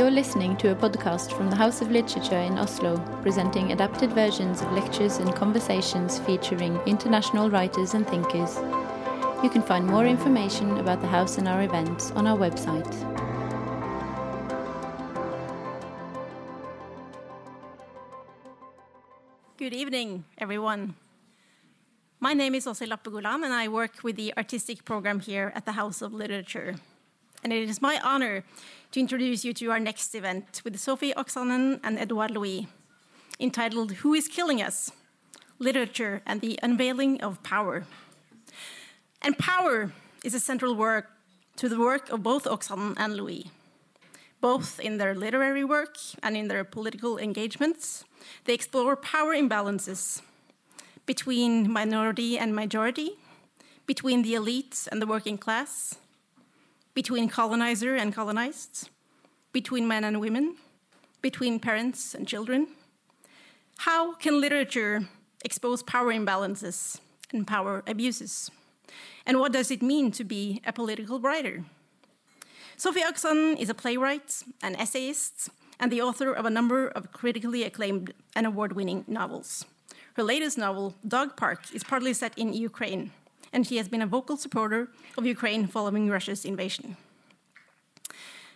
You're listening to a podcast from the House of Literature in Oslo, presenting adapted versions of lectures and conversations featuring international writers and thinkers. You can find more information about the house and our events on our website. Good evening, everyone. My name is Åshild Lappegard Lahn, and I work with the artistic program here at the House of Literature. And it is my honor to introduce you to our next event with Sofi Oksanen and Edouard Louis, entitled Who is Killing Us? Literature and the Unveiling of Power. And power is a central work to the work of both Oksanen and Louis. Both in their literary work and in their political engagements, they explore power imbalances between minority and majority, between the elites and the working class, between colonizer and colonized, between men and women, between parents and children. How can literature expose power imbalances and power abuses? And what does it mean to be a political writer? Sofi Oksanen is a playwright, an essayist, and the author of a number of critically acclaimed and award winning novels. Her latest novel, Dog Park, is partly set in Ukraine, and she has been a vocal supporter of Ukraine following Russia's invasion.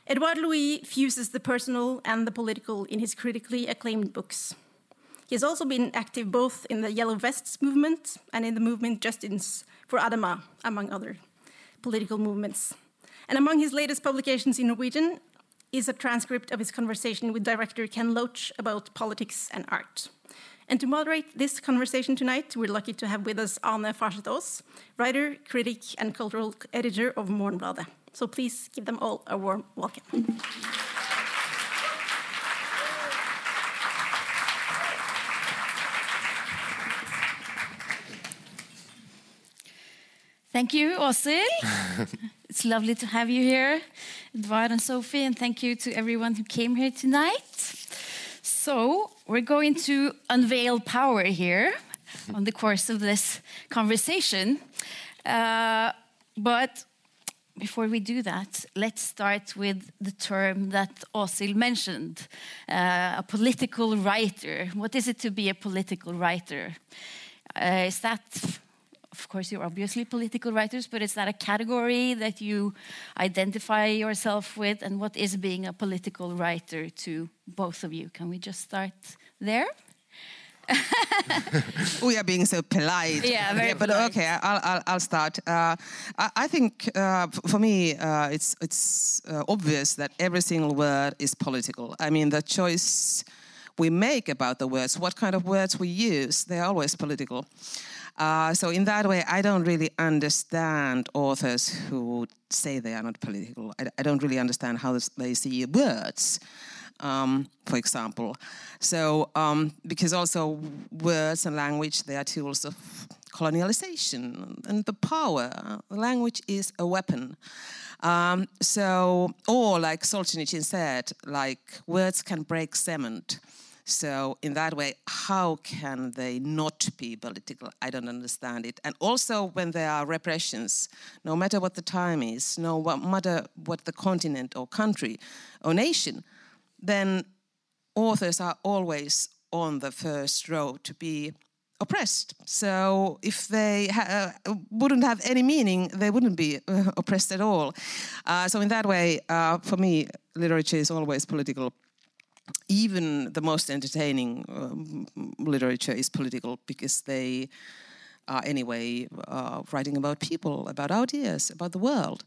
Edouard Louis fuses the personal and the political in his critically acclaimed books. He has also been active both in the Yellow Vests movement and in the movement Justice for Adama, among other political movements. And among his latest publications in Norwegian is a transcript of his conversation with director Ken Loach about politics and art. And to moderate this conversation tonight, we're lucky to have with us Ane Farsethås, writer, critic, and cultural editor of Morgenbladet. So please give them all a warm welcome. Thank you, Åshild. it's lovely to have you here, Edouard and Sofi, and thank you to everyone who came here tonight. So, we're going to unveil power here on the course of this conversation. Uh, but before we do that, let's start with the term that Åshild mentioned uh, a political writer. What is it to be a political writer? Uh, is that of course, you're obviously political writers, but is that a category that you identify yourself with? And what is being a political writer to both of you? Can we just start there? we are being so polite. Yeah, very yeah, But polite. okay, I'll, I'll, I'll start. Uh, I, I, think uh, for me, uh, it's, it's uh, obvious that every single word is political. I mean, the choice we make about the words, what kind of words we use, they're always political. Uh, so in that way, I don't really understand authors who say they are not political. I, I don't really understand how they see words. Um, for example. So, um, because also words and language, they are tools of colonialization and the power. Language is a weapon. Um, so, or like Solzhenitsyn said, like words can break cement. So, in that way, how can they not be political? I don't understand it. And also, when there are repressions, no matter what the time is, no matter what the continent or country or nation, then authors are always on the first row to be oppressed. So if they ha uh, wouldn't have any meaning, they wouldn't be uh, oppressed at all. Uh, so in that way, uh, for me, literature is always political even the most entertaining um, literature is political because they are anyway uh, writing about people, about ideas, about the world.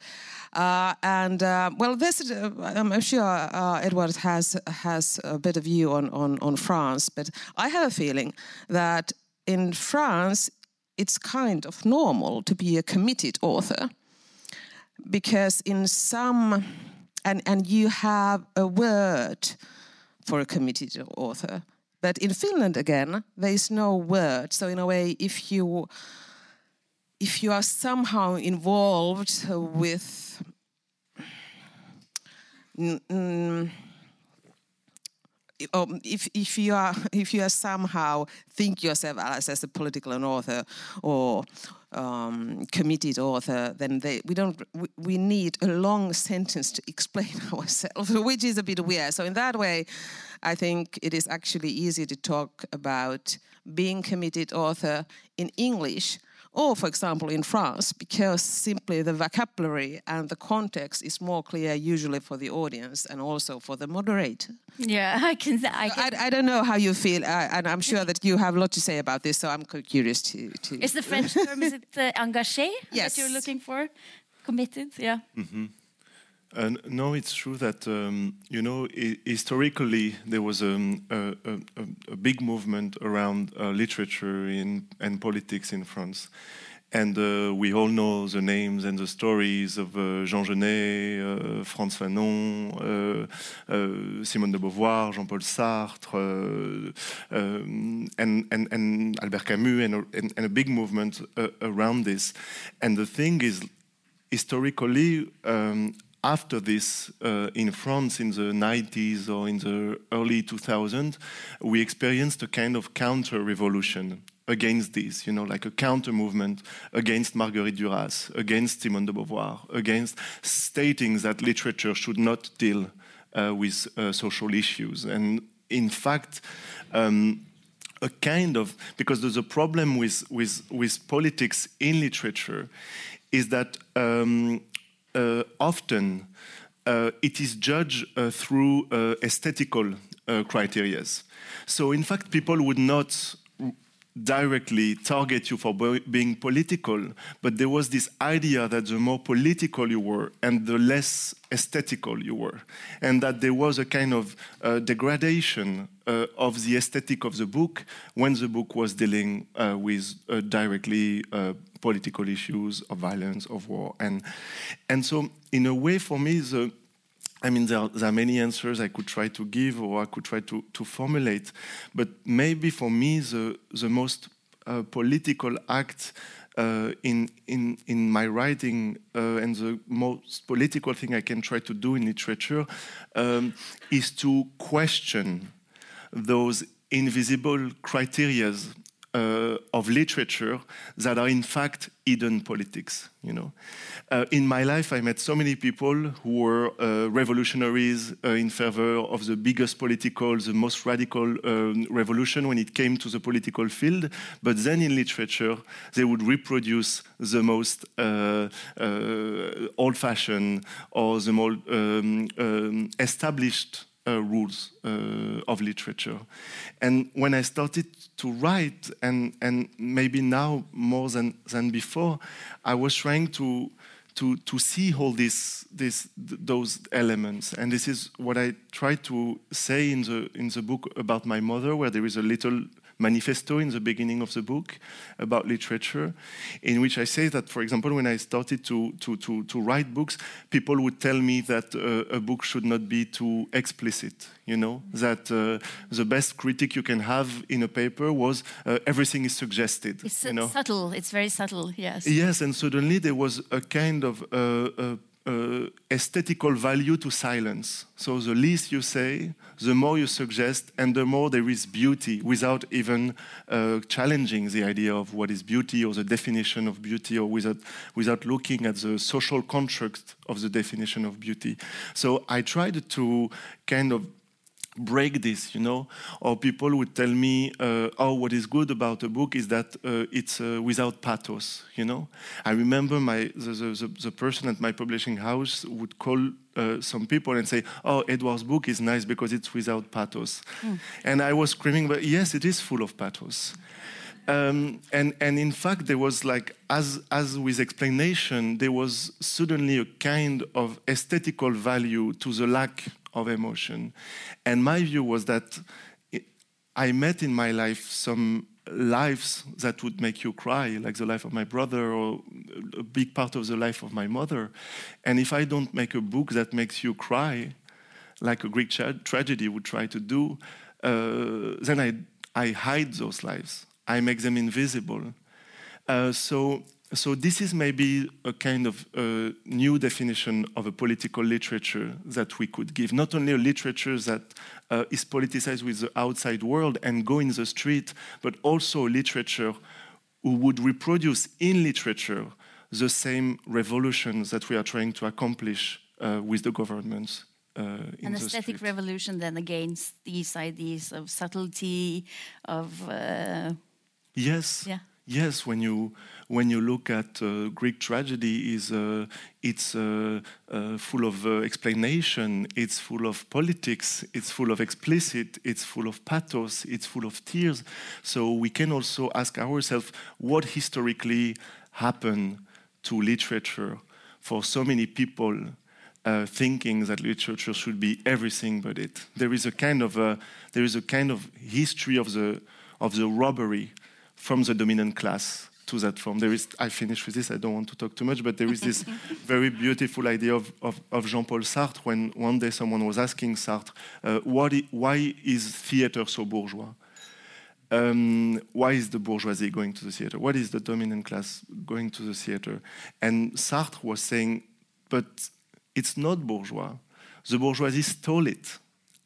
Uh, and uh, well, this uh, I'm sure uh, Edouard has has a better view on, on on France, but I have a feeling that in France it's kind of normal to be a committed author because in some and and you have a word for a committed author. But in Finland, again, there is no word. So in a way, if you if you are somehow involved with um, if if you are if you are somehow think yourself as, as a political author or um, committed author, then they, we don't we, we need a long sentence to explain ourselves, which is a bit weird. So in that way, I think it is actually easy to talk about being committed author in English or for example in France, because simply the vocabulary and the context is more clear usually for the audience and also for the moderator. Yeah, I can. I, can. I, I don't know how you feel, uh, and I'm sure that you have a lot to say about this. So I'm curious to. to is the French term is it uh, engagé yes. that you're looking for? Committed, yeah. Mm -hmm. Uh, no, it's true that um, you know historically there was um, a, a, a, big movement around uh, literature in, and politics in France, and uh, we all know the names and the stories of uh, Jean Genet, uh, Frantz Fanon, uh, Simone de Beauvoir, Jean-Paul Sartre, um, and, and, and Albert Camus, and, and, and a big movement around this. And the thing is, historically. Um, after this, uh, in France in the 90s or in the early 2000s, we experienced a kind of counter revolution against this, you know, like a counter movement against Marguerite Duras, against Simone de Beauvoir, against stating that literature should not deal uh, with uh, social issues. And in fact, um, a kind of because there's a problem with with with politics in literature is that um, often uh, it is judged uh, through aesthetical criteria. So, in fact, people would not directly target you for being political, but there was this idea that the more political you were and the less aesthetical you were, and that there was a kind of uh, degradation uh, of the aesthetic of the book when the book was dealing uh, with uh, directly uh, political issues of violence, of war, and and so in a way, for me, the I mean, there are, there are, many answers I could try to give or I could try to, to formulate, but maybe for me, the, the most uh, political act uh, in, in, in my writing uh, and the most political thing I can try to do in literature um, is to question those invisible criterias uh, of literature that are in fact hidden politics. You know, uh, in my life, I met so many people who were uh, revolutionaries uh, in favor of the biggest political, the most radical um, revolution when it came to the political field. But then in literature, they would reproduce the most uh, uh, old-fashioned or the more um, um, established uh, rules uh, of literature. And when I started to write, and, and maybe now more than, than before, I was trying to, to, to see all this, this, those elements. And this is what I try to say in the, in the book about my mother, where there is a little manifesto in the beginning of the book about literature, in which I say that, for example, when I started to, to, to, to write books, people would tell me that uh, a book should not be too explicit, you know, that uh, the best critic you can have in a paper was uh, everything is suggested. It's you know? subtle, it's very subtle, yes. Yes, and suddenly there was a kind of uh, aesthetical value to silence. So the least you say, the more you suggest, and the more there is beauty without even uh, challenging the idea of what is beauty or the definition of beauty or without, without looking at the social construct of the definition of beauty. So I tried to kind of break this, you know. Or people would tell me, uh, "Oh, what is good about a book is that uh, it's uh, without pathos." You know. I remember my the, the, the, person at my publishing house would call uh, some people and say, "Oh, Edouard's book is nice because it's without pathos," mm. and I was screaming, "But yes, it is full of pathos." Um, and, and in fact, there was like, as, as with explanation, there was suddenly a kind of aesthetical value to the lack of emotion. And my view was that I met in my life some lives that would make you cry, like the life of my brother or a big part of the life of my mother. And if I don't make a book that makes you cry, like a Greek tra tragedy would try to do, uh, then I, I hide those lives. I make them invisible. Uh, so so this is maybe a kind of uh, new definition of a political literature that we could give. Not only a literature that uh, is politicized with the outside world and go in the street, but also a literature who would reproduce in literature the same revolutions that we are trying to accomplish uh, with the governments. Uh, An aesthetic revolution then against these ideas of subtlety, of uh, yes, yeah. yes. When you when you look at uh, Greek tragedy, is uh, it's uh, uh full of uh, explanation, it's full of politics, it's full of explicit, it's full of pathos, it's full of tears. So we can also ask ourselves what historically happened to literature for so many people uh, thinking that literature should be everything but it. There is a kind of a, there is a kind of history of the of the robbery from the dominant class to that form. There is, I finish with this, I don't want to talk too much, but there is this very beautiful idea of, of, of Jean-Paul Sartre when one day someone was asking Sartre, uh, why is theater so bourgeois? Um, why is the bourgeoisie going to the theater? What is the dominant class going to the theater? And Sartre was saying, but it's not bourgeois. The bourgeoisie stole it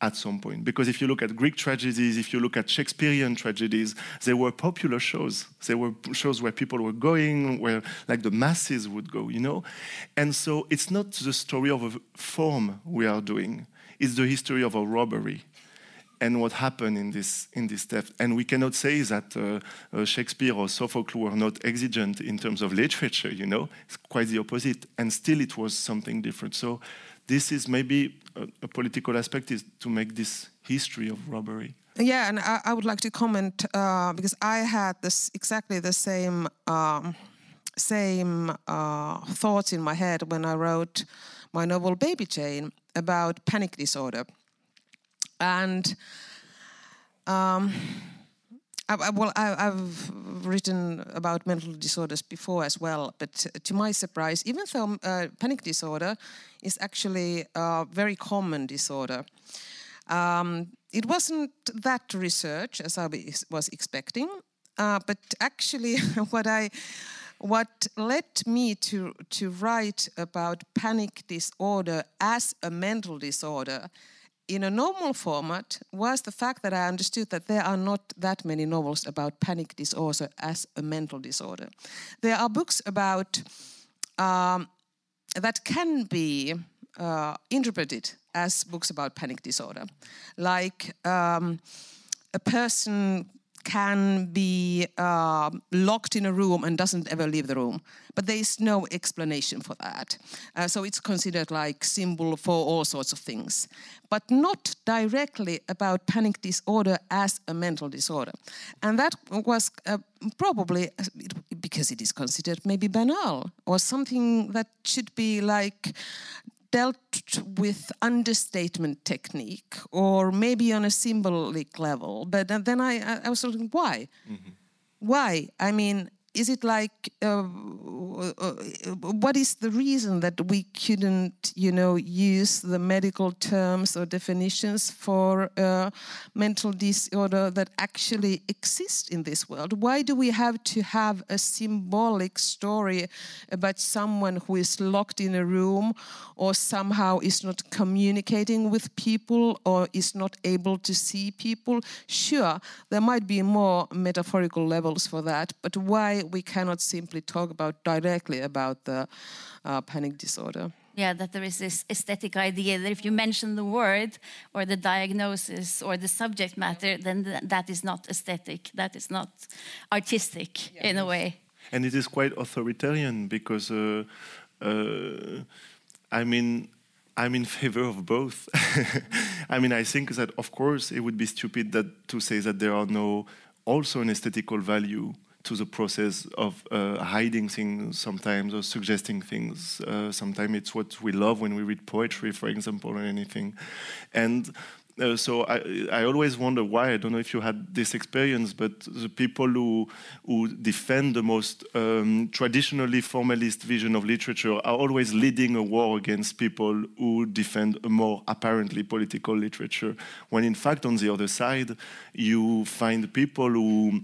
at some point. Because if you look at Greek tragedies, if you look at Shakespearean tragedies, they were popular shows. They were shows where people were going, where like the masses would go, you know? And so it's not the story of a form we are doing, it's the history of a robbery. And what happened in this in this theft, and we cannot say that uh, uh, Shakespeare or Sophocles were not exigent in terms of literature. You know, it's quite the opposite, and still it was something different. So, this is maybe a, a political aspect is to make this history of robbery. Yeah, and I, I would like to comment uh, because I had this exactly the same um, same uh, thoughts in my head when I wrote my novel Baby Jane about panic disorder, and. Um, I, well, I, have written about mental disorders before as well, but to my surprise, even though uh, panic disorder is actually a very common disorder, um, it wasn't that research as I was expecting, uh, but actually, what I what led me to to write about panic disorder as a mental disorder in a normal format was the fact that I understood that there are not that many novels about panic disorder as a mental disorder. There are books about um, that can be uh, interpreted as books about panic disorder, like um, a person can be uh, locked in a room and doesn't ever leave the room. But there is no explanation for that. Uh, so it's considered like symbol for all sorts of things, but not directly about panic disorder as a mental disorder. And that was uh, probably because it is considered maybe banal or something that should be like dealt with understatement technique or maybe on a symbolic level. But then I, I was wondering why? Mm-hmm. Why? I mean, is it like uh, uh, what is the reason that we couldn't you know use the medical terms or definitions for uh, mental disorder that actually exist in this world? Why do we have to have a symbolic story about someone who is locked in a room or somehow is not communicating with people or is not able to see people? Sure there might be more metaphorical levels for that but why we cannot simply talk about directly about the uh, panic disorder. Yeah, that there is this aesthetic idea that if you mention the word or the diagnosis or the subject matter, then th that is not aesthetic, that is not artistic yeah. in a way. And it is quite authoritarian because, uh, uh, I mean, I'm in favor of both. I mean, I think that of course it would be stupid that to say that there are no also an aesthetical value to the process of uh, hiding things sometimes or suggesting things. Uh, sometimes it's what we love when we read poetry, for example, or anything. And uh, so I, I always wonder why. I don't know if you had this experience, but the people who who defend the most um, traditionally formalist vision of literature are always leading a war against people who defend a more apparently political literature. When in fact, on the other side, you find people who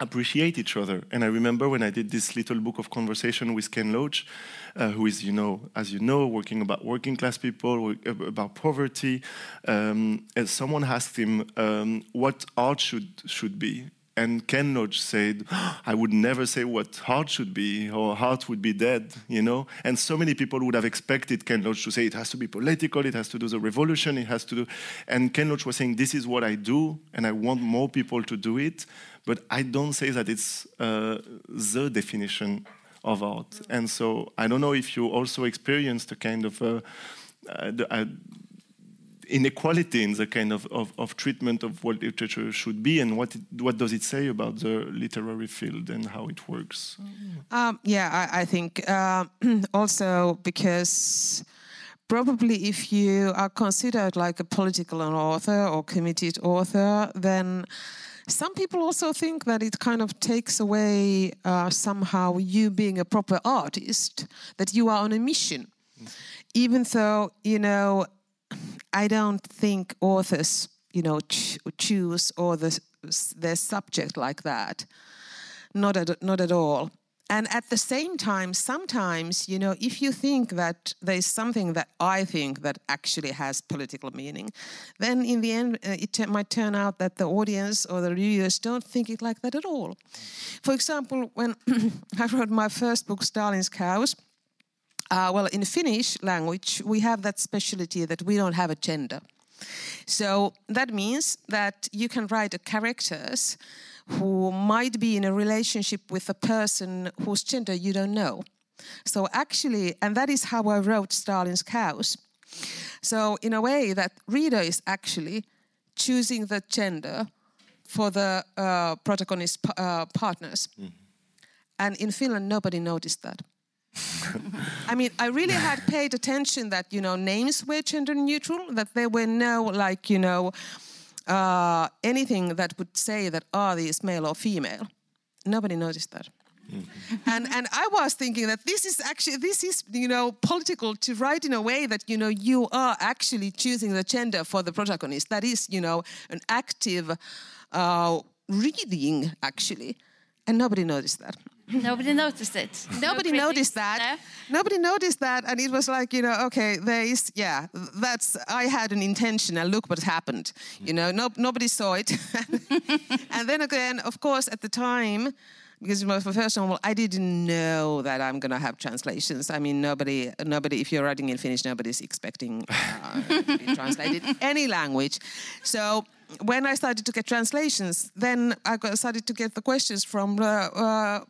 appreciate each other. And I remember when I did this little book of conversation with Ken Loach, uh, who is, you know, as you know, working about working class people, about poverty. Um, and someone asked him um, what art should should be, and Ken Loach said, I would never say what art should be, or art would be dead, you know? And so many people would have expected Ken Loach to say it has to be political, it has to do the revolution, it has to do. And Ken Loach was saying, This is what I do, and I want more people to do it, but I don't say that it's uh, the definition of art. And so I don't know if you also experienced a kind of. Uh, uh, the, uh, inequality in the kind of, of, of, treatment of what literature should be and what, it, what does it say about the literary field and how it works? Um, yeah, I, I think uh, also because probably if you are considered like a political author or committed author, then some people also think that it kind of takes away uh, somehow you being a proper artist, that you are on a mission. Mm. Even though, you know, I don't think authors, you know, ch- choose or the, their subject like that. Not at, not at all. And at the same time, sometimes, you know, if you think that there's something that I think that actually has political meaning, then in the end, uh, it t- might turn out that the audience or the readers don't think it like that at all. For example, when I wrote my first book, Stalin's Cows, uh, well, in Finnish language, we have that specialty that we don't have a gender. So that means that you can write characters who might be in a relationship with a person whose gender you don't know. So actually, and that is how I wrote Stalin's Cows. So in a way, that reader is actually choosing the gender for the uh, protagonist uh, partners. Mm. And in Finland, nobody noticed that. I mean, I really had paid attention that you know names were gender neutral, that there were no like you know uh, anything that would say that are oh, these male or female. Nobody noticed that. Mm-hmm. And and I was thinking that this is actually this is you know political to write in a way that you know you are actually choosing the gender for the protagonist. That is you know an active uh, reading actually, and nobody noticed that. Nobody noticed it. Nobody no noticed that. No? Nobody noticed that, and it was like you know, okay, there is, yeah, that's. I had an intention, and look what happened. You know, no, nobody saw it. and then again, of course, at the time, because first of all, I didn't know that I'm gonna have translations. I mean, nobody, nobody. If you're writing in Finnish, nobody's expecting uh, to be translated any language. So when I started to get translations, then I got, started to get the questions from the, uh,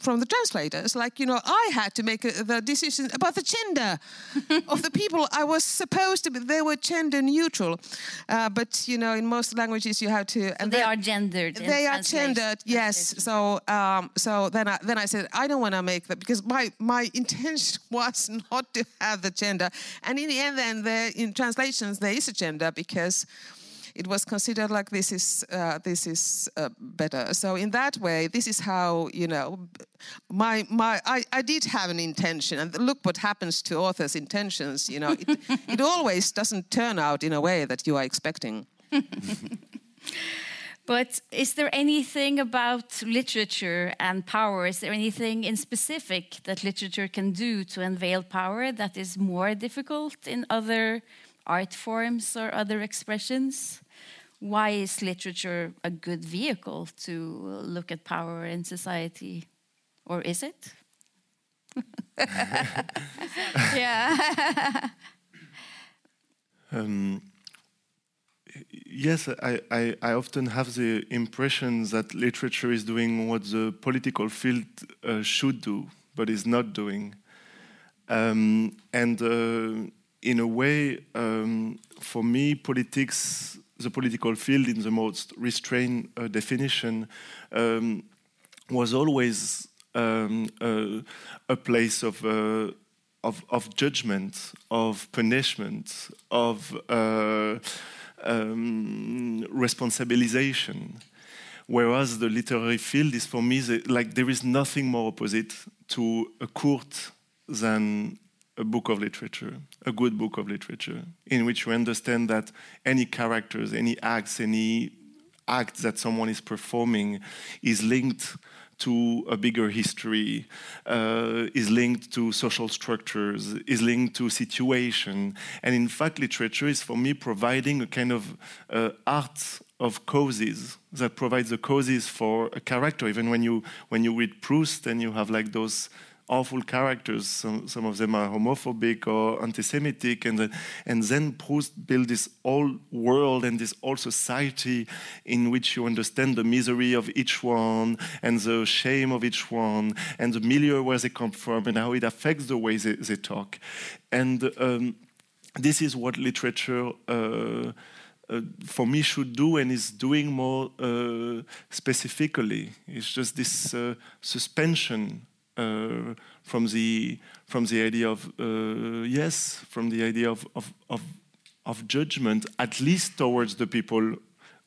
from the translators. Like, you know, I had to make a, the decision about the gender of the people I was supposed to be. They were gender neutral. Uh, but, you know, in most languages you have to. And so they are gendered. They are gendered, yes. So um, so then I, then I said, I don't want to make that because my, my intention was not to have the gender. And in the end, then the, in translations, there is a gender because it was considered like this is uh, this is uh, better. So in that way, this is how you know my my I, I did have an intention, and look what happens to authors' intentions. You know, it, it always doesn't turn out in a way that you are expecting. But is there anything about literature and power? Is there anything in specific that literature can do to unveil power that is more difficult in other art forms or other expressions? Why is literature a good vehicle to look at power in society? Or is it? yeah. um, yes, I, I, I, often have the impression that literature is doing what the political field uh, should do, but is not doing. Um, and uh, in a way, um, for me, politics, the political field in the most restrained uh, definition, um, was always um, a place of, uh, of, of, judgment, of punishment, of uh, um, responsibilization. Whereas the literary field is for me the, like there is nothing more opposite to a court than a book of literature, a good book of literature, in which you understand that any characters, any acts, any act that someone is performing is linked to a bigger history, uh, is linked to social structures, is linked to situation. And in fact, literature is for me providing a kind of uh, art of causes that provides the causes for a character. Even when you when you read Proust and you have like those awful characters. Some, some of them are homophobic or anti-Semitic, and and then Proust built this whole world and this whole society in which you understand the misery of each one and the shame of each one and the milieu where they come from and how it affects the way they, they talk. And um, this is what literature. Uh, uh, for me should do and is doing more uh, specifically. It's just this uh, suspension uh, from the from the idea of uh, yes, from the idea of, of of of judgment, at least towards the people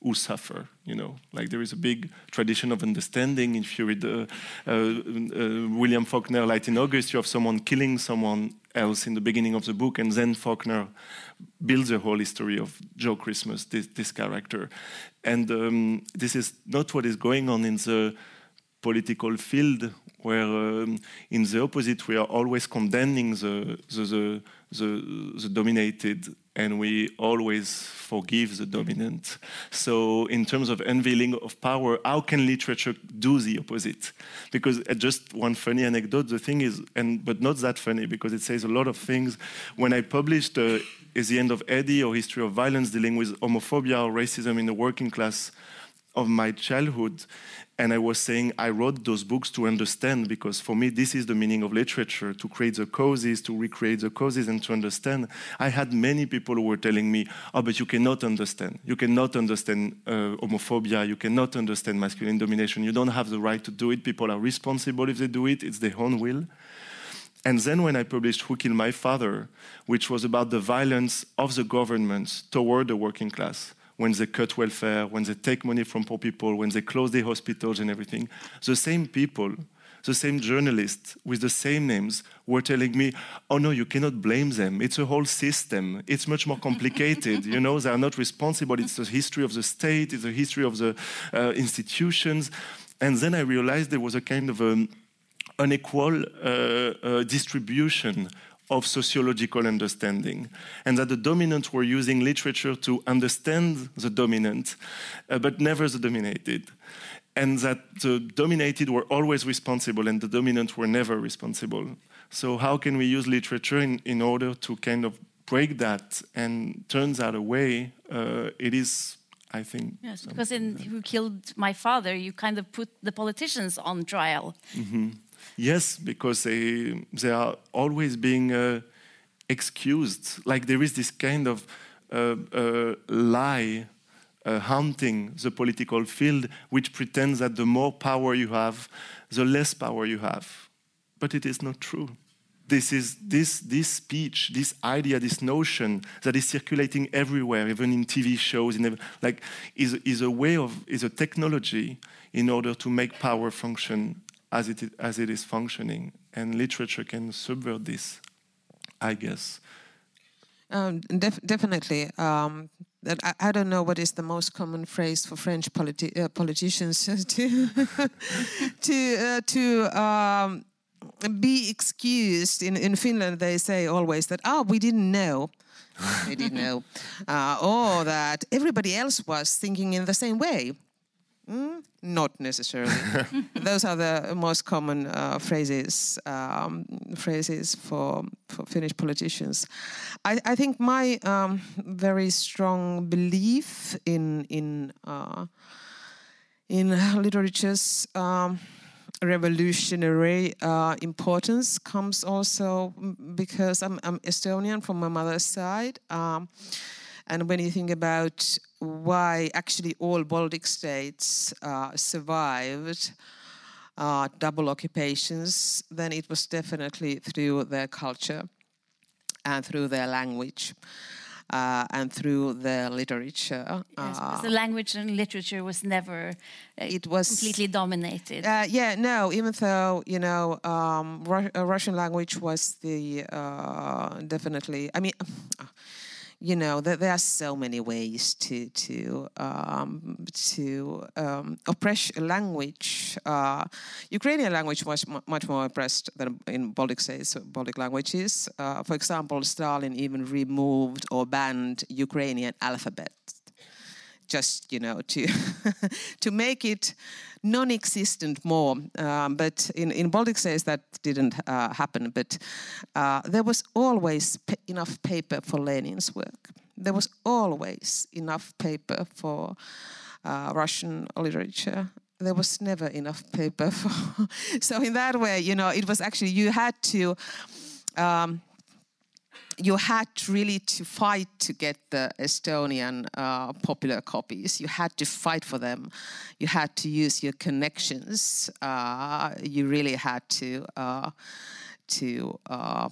who suffer. You know, like there is a big tradition of understanding. If you read uh, uh, uh, William Faulkner, Light in August, you have someone killing someone else in the beginning of the book, and then Faulkner builds a whole history of Joe Christmas, this, this character. And um, this is not what is going on in the political field where um, in the opposite we are always condemning the, the, the, the, the dominated and we always forgive the dominant. So, in terms of unveiling of power, how can literature do the opposite? Because uh, just one funny anecdote, the thing is, and but not that funny because it says a lot of things. When I published uh, "Is the End of Eddy" or "History of Violence," dealing with homophobia or racism in the working class of my childhood, and I was saying I wrote those books to understand because for me this is the meaning of literature to create the causes, to recreate the causes, and to understand. I had many people who were telling me, "Oh, but you cannot understand. You cannot understand uh, homophobia. You cannot understand masculine domination. You don't have the right to do it. People are responsible if they do it. It's their own will." And then when I published Who Killed My Father, which was about the violence of the government toward the working class when they cut welfare, when they take money from poor people, when they close the hospitals and everything. The same people, the same journalists with the same names were telling me, oh no, you cannot blame them. It's a whole system. It's much more complicated. you know, they are not responsible. It's the history of the state, it's the history of the uh, institutions. And then I realized there was a kind of um, unequal uh, uh, distribution of sociological understanding, and that the dominant were using literature to understand the dominant, uh, but never the dominated, and that the dominated were always responsible and the dominant were never responsible. So, how can we use literature in, in order to kind of break that and turn that away? Uh, it is I think. Yes, because in Who Killed My Father, you kind of put the politicians on trial. Mm -hmm. Yes, because they they are always being uh, excused. Like there is this kind of uh, uh, lie uh, haunting the political field, which pretends that the more power you have, the less power you have. But it is not true. This is this this speech, this idea, this notion that is circulating everywhere, even in TV shows, in like is is a way of is a technology in order to make power function as it, as it is functioning. And literature can subvert this, I guess. Um, def definitely. Um, I, I, don't know what is the most common phrase for French politi uh, politicians to to uh, to um, be excused. In in Finland, they say always that oh we didn't know. we didn't know, uh, or that everybody else was thinking in the same way. Mm, not necessarily. Those are the most common uh, phrases um, phrases for, for Finnish politicians. I, I think my um, very strong belief in in uh, in literature's um, revolutionary uh, importance comes also because I'm, I'm, Estonian from my mother's side. Um, and when you think about why actually all Baltic states uh, survived uh, double occupations, then it was definitely through their culture and through their language. Uh, and through their literature. Yes, uh, the language and literature was never uh, it was completely dominated. Uh, yeah, no. Even though you know, um, Ru Russian language was the definitely. I mean you know that there are so many ways to to um, to um, oppress language. Uh, Ukrainian language was much more oppressed than in Baltic states, Baltic languages. Uh, for example, Stalin even removed or banned Ukrainian alphabet, just you know to to make it non-existent more. Um, but in, in Baltic states that didn't uh, happen. But uh, there was always enough paper for Lenin's work. There was always enough paper for uh, Russian literature. There was never enough paper for. so in that way, you know, it was actually you had to. Um, you had really to fight to get the Estonian uh, popular copies. You had to fight for them. You had to use your connections. Uh, you really had to uh, to. Uh,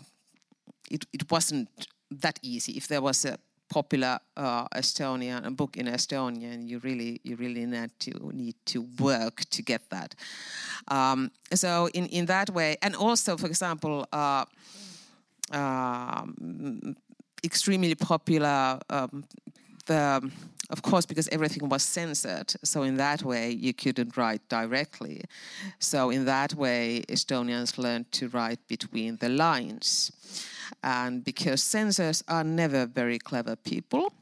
it, it wasn't that easy. If there was a popular uh, Estonian a book in Estonian, you really you really need to need to work to get that. Um, so in in that way, and also, for example uh, um, extremely popular. Um, the, of course, because everything was censored, so in that way you couldn't write directly. So in that way, Estonians learned to write between the lines, and because censors are never very clever people,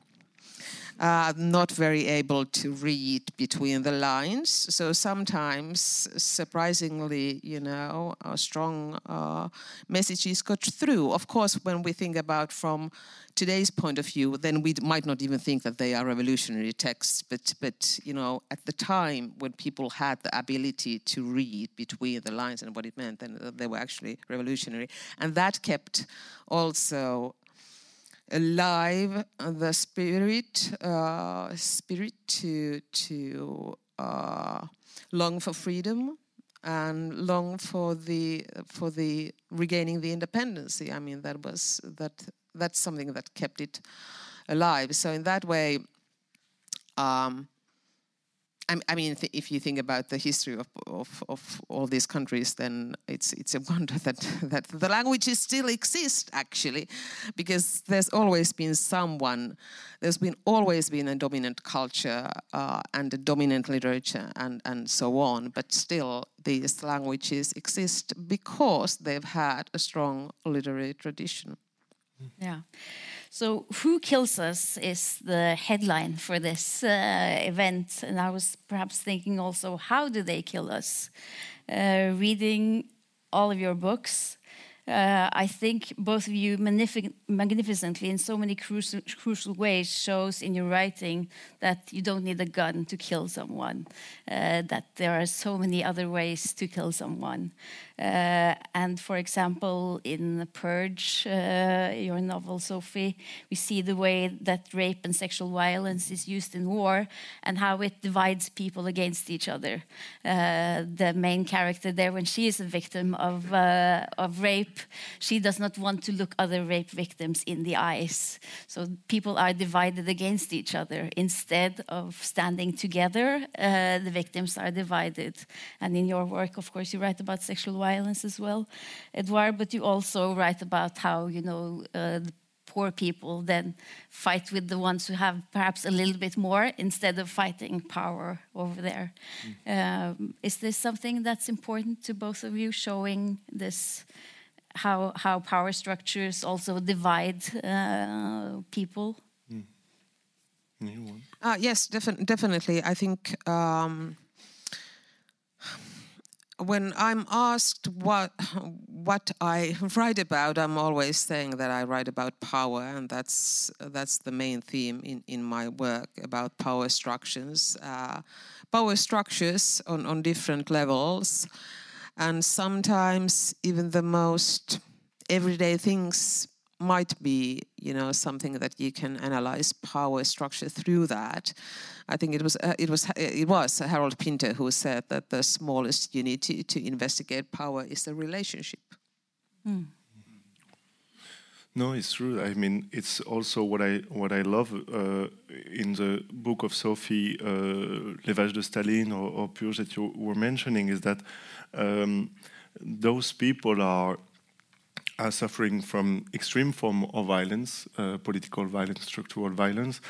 uh, not very able to read between the lines. So sometimes, surprisingly, you know, strong uh, messages got through. Of course, when we think about from today's point of view, then we might not even think that they are revolutionary texts. But, but you know, at the time when people had the ability to read between the lines and what it meant, then they were actually revolutionary, and that kept also alive the spirit uh, spirit to to uh, long for freedom and long for the for the regaining the independency I mean that was that that's something that kept it alive. So in that way. Um, I mean, if you think about the history of, of, of, all these countries, then it's it's a wonder that that the languages still exist actually, because there's always been someone, there's been always been a dominant culture uh, and a dominant literature and and so on. But still, these languages exist because they've had a strong literary tradition. Yeah. So, Who Kills Us is the headline for this uh, event. And I was perhaps thinking also, how do they kill us? Uh, reading all of your books, uh, I think both of you magnificently in so many crucial, crucial, ways shows in your writing that you don't need a gun to kill someone, uh, that there are so many other ways to kill someone. Uh, and for example, in The Purge, uh, your novel, Sofi, we see the way that rape and sexual violence is used in war and how it divides people against each other. Uh, the main character there, when she is a victim of, of rape, she does not want to look other rape victims in the eyes. So people are divided against each other. Instead of standing together, the victims are divided. And in your work, of course, you write about sexual violence violence as well, Edouard. But you also write about how you know uh, the poor people then fight with the ones who have perhaps a little bit more instead of fighting power over there. Mm. Um, is this something that's important to both of you, showing this? How, how power structures also divide uh, people? Mm. Uh, yes, defi definitely. I think um, when I'm asked what what I write about, I'm always saying that I write about power, and that's that's the main theme in, in my work about power structures, uh, power structures on, on different levels, and sometimes even the most everyday things might be you know something that you can analyze power structure through that i think it was uh, it was it was harold pinter who said that the smallest unity to investigate power is the relationship mm. No, it's true. I mean, it's also what I what I love uh, in the book of Sofi, uh, L'Élevage de Staline or, or Purge that you were mentioning is that um, those people are are suffering from extreme form of violence, uh, political violence, structural violence.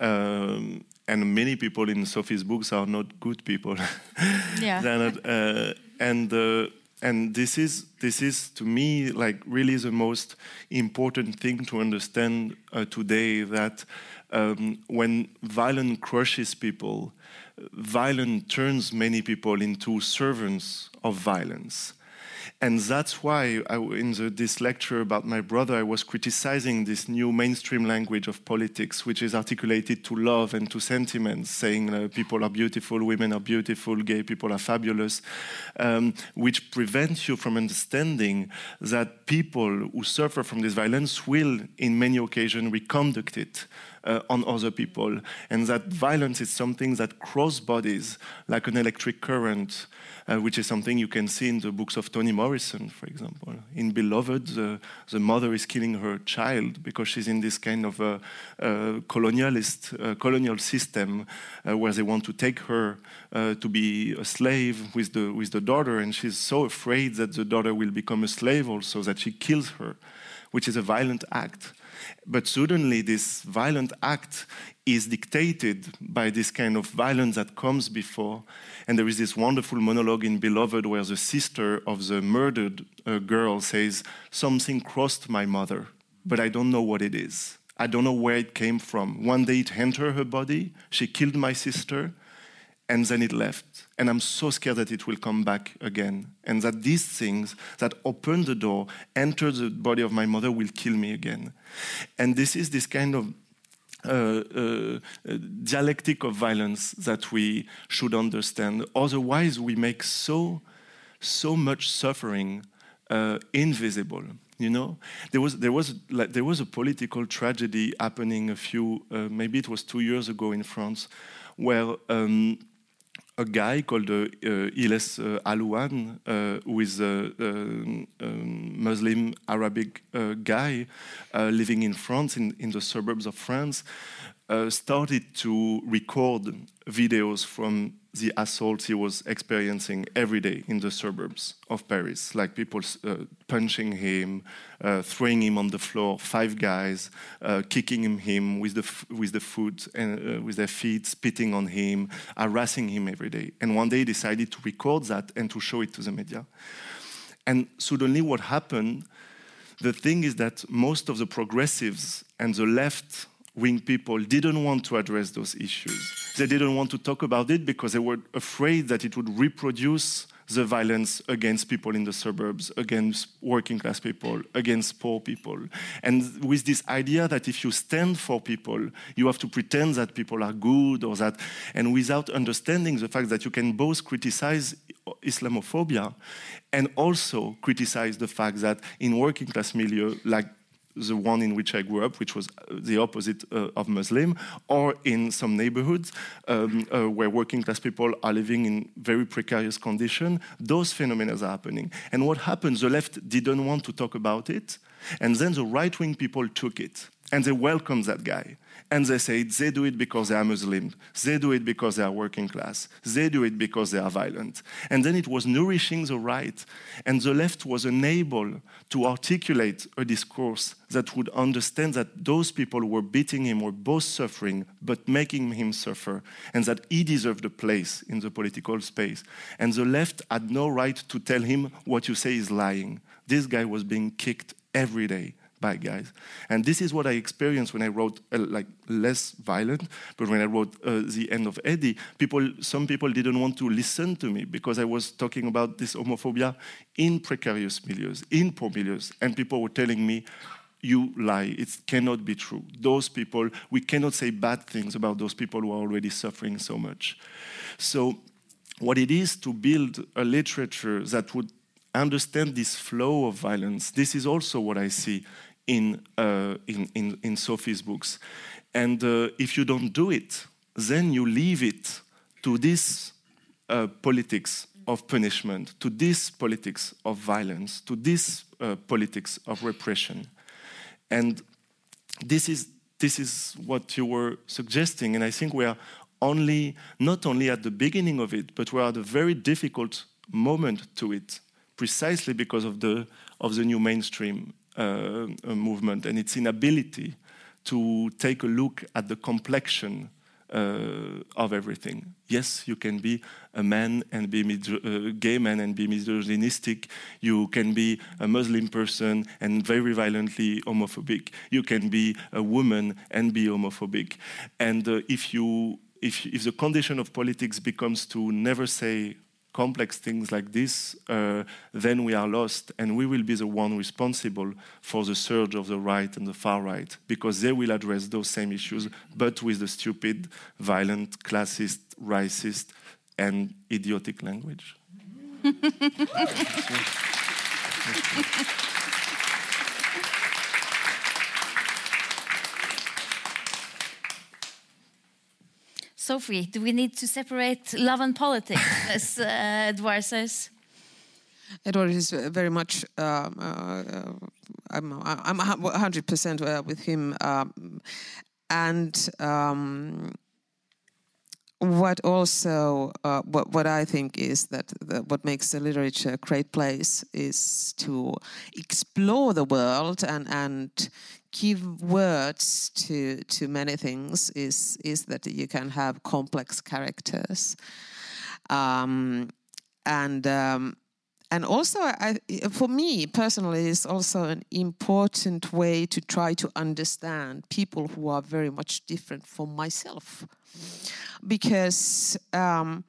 Um, and many people in Sofi's books are not good people. yeah. not, uh, and uh, and this is this is to me like really the most important thing to understand uh, today that um, when violence crushes people, violence turns many people into servants of violence. And that's why, I, in the, this lecture about my brother, I was criticizing this new mainstream language of politics, which is articulated to love and to sentiments, saying uh, people are beautiful, women are beautiful, gay people are fabulous, um, which prevents you from understanding that people who suffer from this violence will, in many occasions, reconduct it. Uh, on other people, and that violence is something that cross bodies like an electric current uh, which is something you can see in the books of Toni Morrison, for example. In Beloved, the, the mother is killing her child because she's in this kind of a, a colonialist, colonial system uh, where they want to take her uh, to be a slave with the, with the daughter, and she's so afraid that the daughter will become a slave also that she kills her, which is a violent act. But suddenly, this violent act is dictated by this kind of violence that comes before. And there is this wonderful monologue in Beloved where the sister of the murdered uh, girl says, Something crossed my mother, but I don't know what it is. I don't know where it came from. One day it entered her body, she killed my sister, and then it left. And I'm so scared that it will come back again. And that these things that open the door, enter the body of my mother, will kill me again. And this is this kind of uh, uh, dialectic of violence that we should understand. Otherwise, we make so so much suffering uh, invisible. You know, there was there was like, there was a political tragedy happening a few uh, maybe it was two years ago in France, where. Um, a guy called uh, uh, Iles Alouane, uh, who is a, um, Muslim Arabic uh, guy uh, living in France, in, in the suburbs of France, started to record videos from the assaults he was experiencing every day in the suburbs of Paris, like people uh, punching him, uh, throwing him on the floor, five guys uh, kicking him with the with the foot and uh, with their feet, spitting on him, harassing him every day. And one day he decided to record that and to show it to the media. And suddenly, what happened? The thing is that most of the progressives and the left wing people didn't want to address those issues. They didn't want to talk about it because they were afraid that it would reproduce the violence against people in the suburbs, against working class people, against poor people. And with this idea that if you stand for people, you have to pretend that people are good or that, and without understanding the fact that you can both criticize Islamophobia and also criticize the fact that in working class milieu, like the one in which I grew up, which was uh, the opposite uh, of Muslim, or in some neighborhoods um, uh, where working class people are living in very precarious conditions, those phenomena are happening. And what happened, the left didn't want to talk about it, and then the right wing people took it, and they welcomed that guy. And they say they do it because they are Muslim. They do it because they are working class. They do it because they are violent. And then it was nourishing the right. And the left was unable to articulate a discourse that would understand that those people were beating him were both suffering, but making him suffer, and that he deserved a place in the political space. And the left had no right to tell him what you say is lying. This guy was being kicked every day by guys. And this is what I experienced when I wrote uh, like less violent, but when I wrote uh, the end of Eddy, people, some people didn't want to listen to me because I was talking about this homophobia in precarious milieus, in poor milieus, and people were telling me, you lie. It cannot be true. Those people, we cannot say bad things about those people who are already suffering so much. So, what it is to build a literature that would understand this flow of violence, this is also what I see in, uh, in, in, in, Sofi's books. And uh, if you don't do it, then you leave it to this uh, politics of punishment, to this politics of violence, to this uh, politics of repression. And this is, this is what you were suggesting. And I think we are only, not only at the beginning of it, but we're at a very difficult moment to it precisely because of the of the new mainstream uh, movement and its inability to take a look at the complexion uh, of everything. Yes, you can be a man and be uh, gay man and be misogynistic. You can be a Muslim person and very violently homophobic. You can be a woman and be homophobic. And uh, if you if, if the condition of politics becomes to never say complex things like this, uh, then we are lost, and we will be the one responsible for the surge of the right and the far right, because they will address those same issues, but with the stupid, violent, classist, racist, and idiotic language. Sofi, do we need to separate love and politics, as uh, says? Edouard is very much. Um, uh, I'm I'm 100 percent uh, with him, um, and um, what also uh, what what I think is that the, what makes the literature a great place is to explore the world and and give words to to many things is is that you can have complex characters. Um, and um, and also I, for me personally it's also an important way to try to understand people who are very much different from myself. Because um,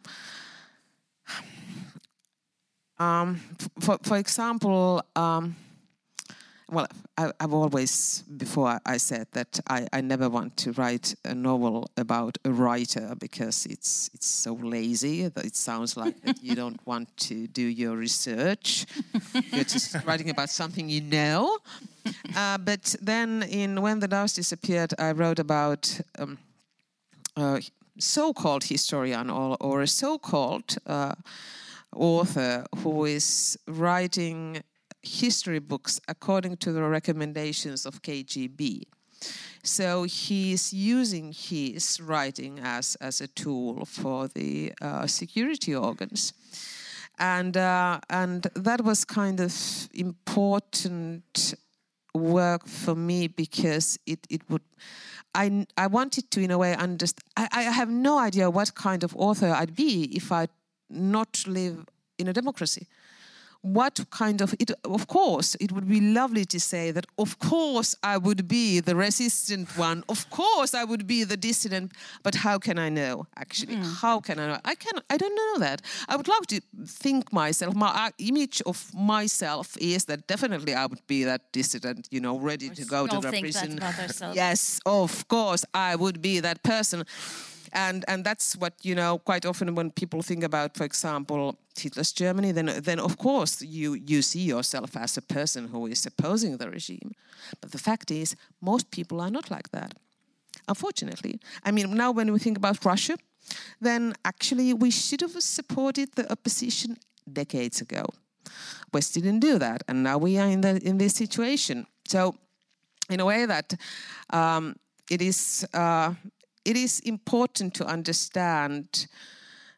um for, for example um, well, I, have always, before I said that I, I, never want to write a novel about a writer because it's it's so lazy. that It sounds like you don't want to do your research. You're just writing about something you know. Uh, but then, in When the Doves Disappeared, I wrote about um, a so-called historian or, or a so-called uh, author who is writing history books according to the recommendations of KGB. So he's using his writing as, as a tool for the uh, security organs. And, uh, and that was kind of important work for me because it, it would I, I wanted to in a way understand I, I have no idea what kind of author I'd be if I not live in a democracy what kind of it of course it would be lovely to say that of course i would be the resistant one. Of course i would be the dissident. But how can i know actually? Mm. how can i know? I can i don't know that. I would love to think myself my uh, image of myself is that definitely i would be that dissident you know ready to go to the prison. yes of course i would be that person and and that's what you know quite often when people think about for example Hitler's Germany then then of course you you see yourself as a person who is opposing the regime. But the fact is most people are not like that unfortunately. I mean now when we think about Russia then actually we should have supported the opposition decades ago. West didn't do that and now we are in the in this situation. So in a way that um, it is uh, it is important to understand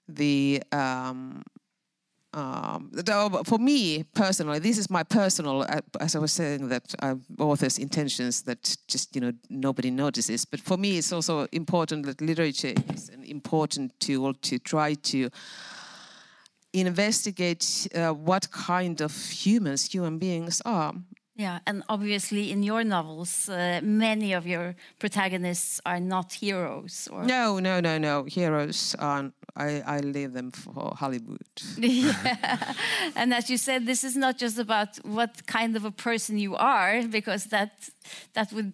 the um, um, for me personally, this is my personal, uh, as I was saying, that uh, author's intentions that just you know nobody notices. But for me, it's also important that literature is an important tool to try to investigate uh, what kind of humans human beings are yeah, and obviously in your novels, uh, many of your protagonists are not heroes. Or... No, no, no, no. Heroes are. I, I leave them for Hollywood. yeah, and as you said, this is not just about what kind of a person you are, because that that would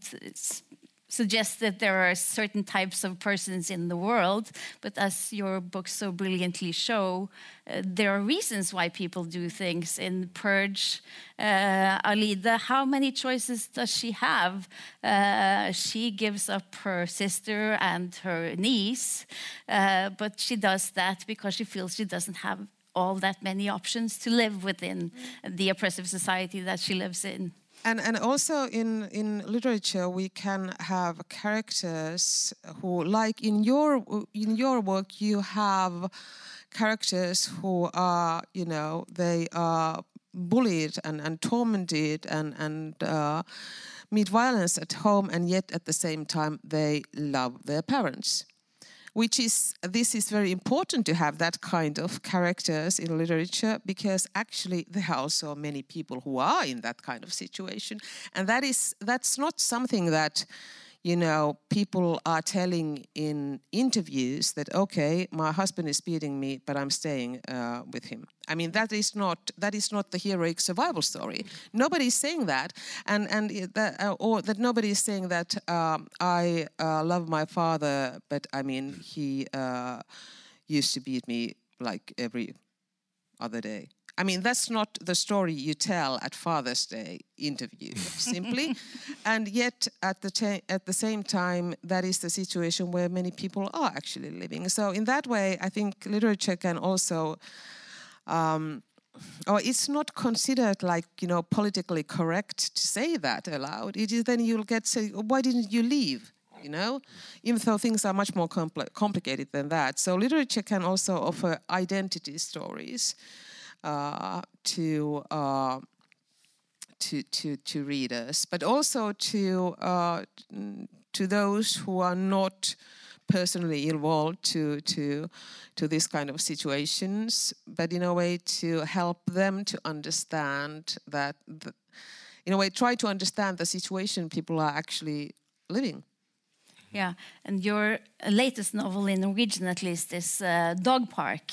suggests that there are certain types of persons in the world, but as your books so brilliantly show, uh, there are reasons why people do things. In Purge, uh, Aliide, how many choices does she have? Uh, she gives up her sister and her niece, uh, but she does that because she feels she doesn't have all that many options to live within the oppressive society that she lives in. And and also in in literature we can have characters who like in your in your work you have characters who are you know they are bullied and, and tormented and, and uh, meet violence at home, and yet at the same time they love their parents. Which is this is very important to have that kind of characters in literature because actually there are also many people who are in that kind of situation, and that is that's not something that you know, people are telling in interviews that okay, my husband is beating me, but I'm staying uh, with him. I mean, that is not that is not the heroic survival story. Nobody is saying that, and and that, uh, or that nobody is saying that um, I uh, love my father, but I mean he uh, used to beat me like every other day. I mean, that's not the story you tell at Father's Day interview, simply. and yet, at the, at the same time, that is the situation where many people are actually living. So, in that way, I think literature can also. Um, or it's not considered like you know politically correct to say that aloud. It is then you'll get say, why didn't you leave? You know, even though things are much more compl- complicated than that. So literature can also offer identity stories to, uh, to, to, to readers, but also to, uh, to those who are not personally involved to, to, to this kind of situations, but in a way to help them to understand that, the, in a way, try to understand the situation people are actually living. Yeah, and your latest novel in Norwegian, at least, is uh, Dog Park.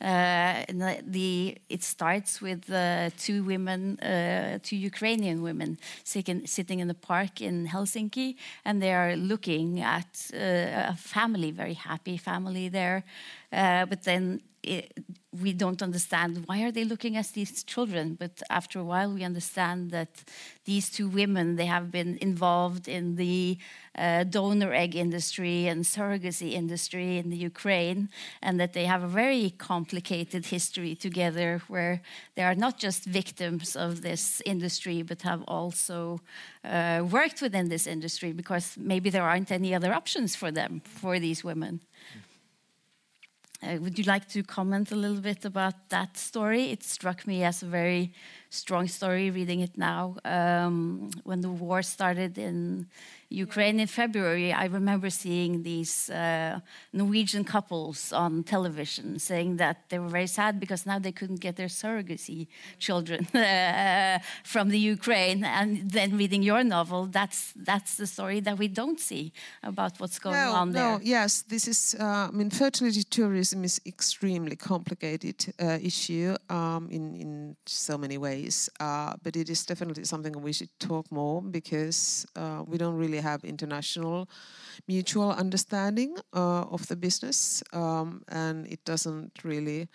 Uh, the, the, it starts with uh, two women, uh, two Ukrainian women, sitting, sitting in a park in Helsinki, and they are looking at uh, a family, very happy family there. Uh, but then it, we don't understand why are they looking at these children but after a while we understand that these two women they have been involved in the uh, donor egg industry and surrogacy industry in the ukraine and that they have a very complicated history together where they are not just victims of this industry but have also uh, worked within this industry because maybe there aren't any other options for them for these women uh, would you like to comment a little bit about that story? It struck me as a very strong story reading it now. Um, when the war started in Ukraine in February, I remember seeing these uh, Norwegian couples on television saying that they were very sad because now they couldn't get their surrogacy children uh, from the Ukraine. And then reading your novel, that's that's the story that we don't see about what's going no, on there. No, yes, this is. Uh, I mean, fertility tourism is extremely complicated uh, issue um, in in so many ways, uh, but it is definitely something we should talk more because uh, we don't really have international mutual understanding uh, of the business, um, and it doesn't really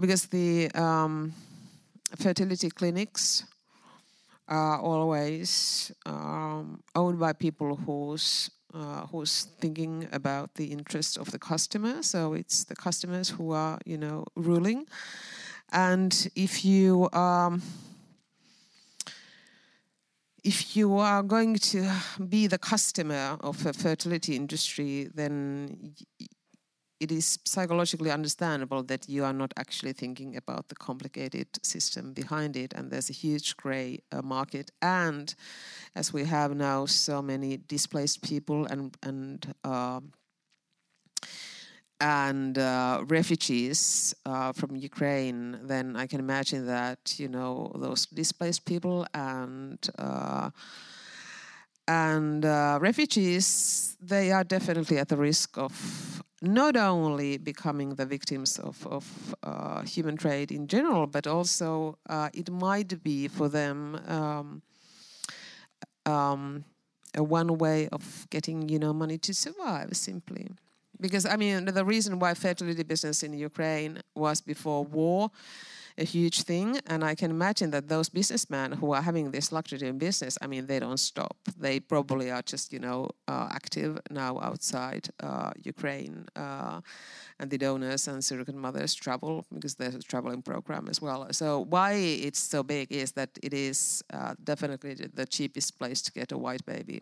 because the um, fertility clinics are always um, owned by people who's uh, who's thinking about the interests of the customer. So it's the customers who are, you know, ruling. And if you um, if you are going to be the customer of a fertility industry, then it is psychologically understandable that you are not actually thinking about the complicated system behind it, and there's a huge grey uh, market. And as we have now so many displaced people and and uh, and uh, refugees uh, from Ukraine, then I can imagine that you know those displaced people and uh, and uh, refugees they are definitely at the risk of not only becoming the victims of, of uh, human trade in general, but also uh, it might be for them um, um, a one way of getting you know money to survive simply because I mean the reason why fertility business in Ukraine was before war a huge thing. And I can imagine that those businessmen who are having this luxury in business I mean they don't stop. They probably are just you know uh, active now outside uh, Ukraine uh, and the donors and surrogate mothers travel because there's a traveling program as well. So why it's so big is that it is uh, definitely the cheapest place to get a white baby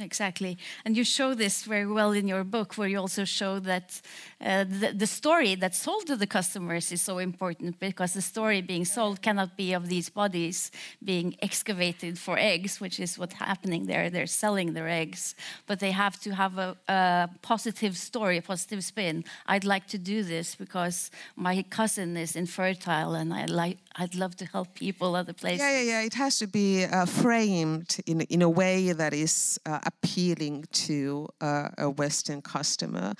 Exactly. And you show this very well in your book, where you also show that uh, the, the, story that's sold to the customers is so important because the story being sold cannot be of these bodies being excavated for eggs, which is what's happening there. They're selling their eggs, but they have to have a, a positive story, a positive spin. I'd like to do this because my cousin is infertile and I like, I'd love to help people other places. Yeah, yeah, yeah. It has to be uh, framed in, in a way that is uh, appealing to uh, a Western customer.